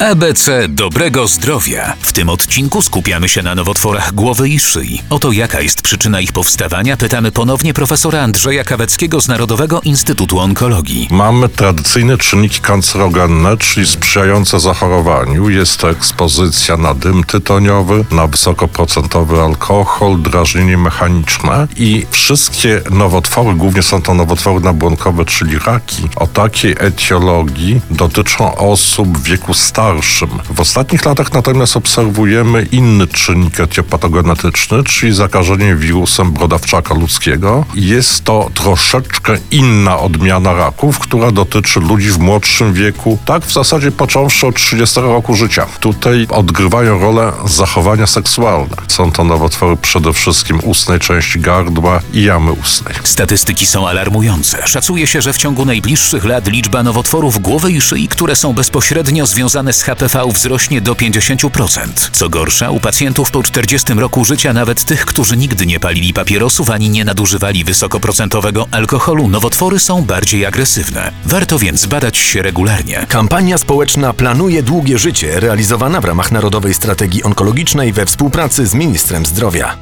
ABC dobrego zdrowia. W tym odcinku skupiamy się na nowotworach głowy i szyi. Oto jaka jest przyczyna ich powstawania, pytamy ponownie profesora Andrzeja Kaweckiego z Narodowego Instytutu Onkologii. Mamy tradycyjne czynniki kancerogenne, czyli sprzyjające zachorowaniu. Jest to ekspozycja na dym tytoniowy, na wysokoprocentowy alkohol, drażnienie mechaniczne i wszystkie nowotwory, głównie są to nowotwory nabłonkowe, czyli raki, o takiej etiologii dotyczą osób w wieku starszym. W ostatnich latach natomiast obserwujemy inny czynnik etiopatogenetyczny, czyli zakażenie wirusem brodawczaka ludzkiego. Jest to troszeczkę inna odmiana raków, która dotyczy ludzi w młodszym wieku, tak w zasadzie począwszy od 30 roku życia. Tutaj odgrywają rolę zachowania seksualne. Są to nowotwory przede wszystkim ustnej części gardła i jamy ustnej. Statystyki są alarmujące. Szacuje się, że w ciągu najbliższych lat liczba nowotworów głowy i szyi, które są bezpośrednio związane z HPV wzrośnie do 50%. Co gorsza, u pacjentów po 40 roku życia, nawet tych, którzy nigdy nie palili papierosów ani nie nadużywali wysokoprocentowego alkoholu, nowotwory są bardziej agresywne. Warto więc badać się regularnie. Kampania społeczna Planuje Długie Życie, realizowana w ramach Narodowej Strategii Onkologicznej we współpracy z Ministrem Zdrowia.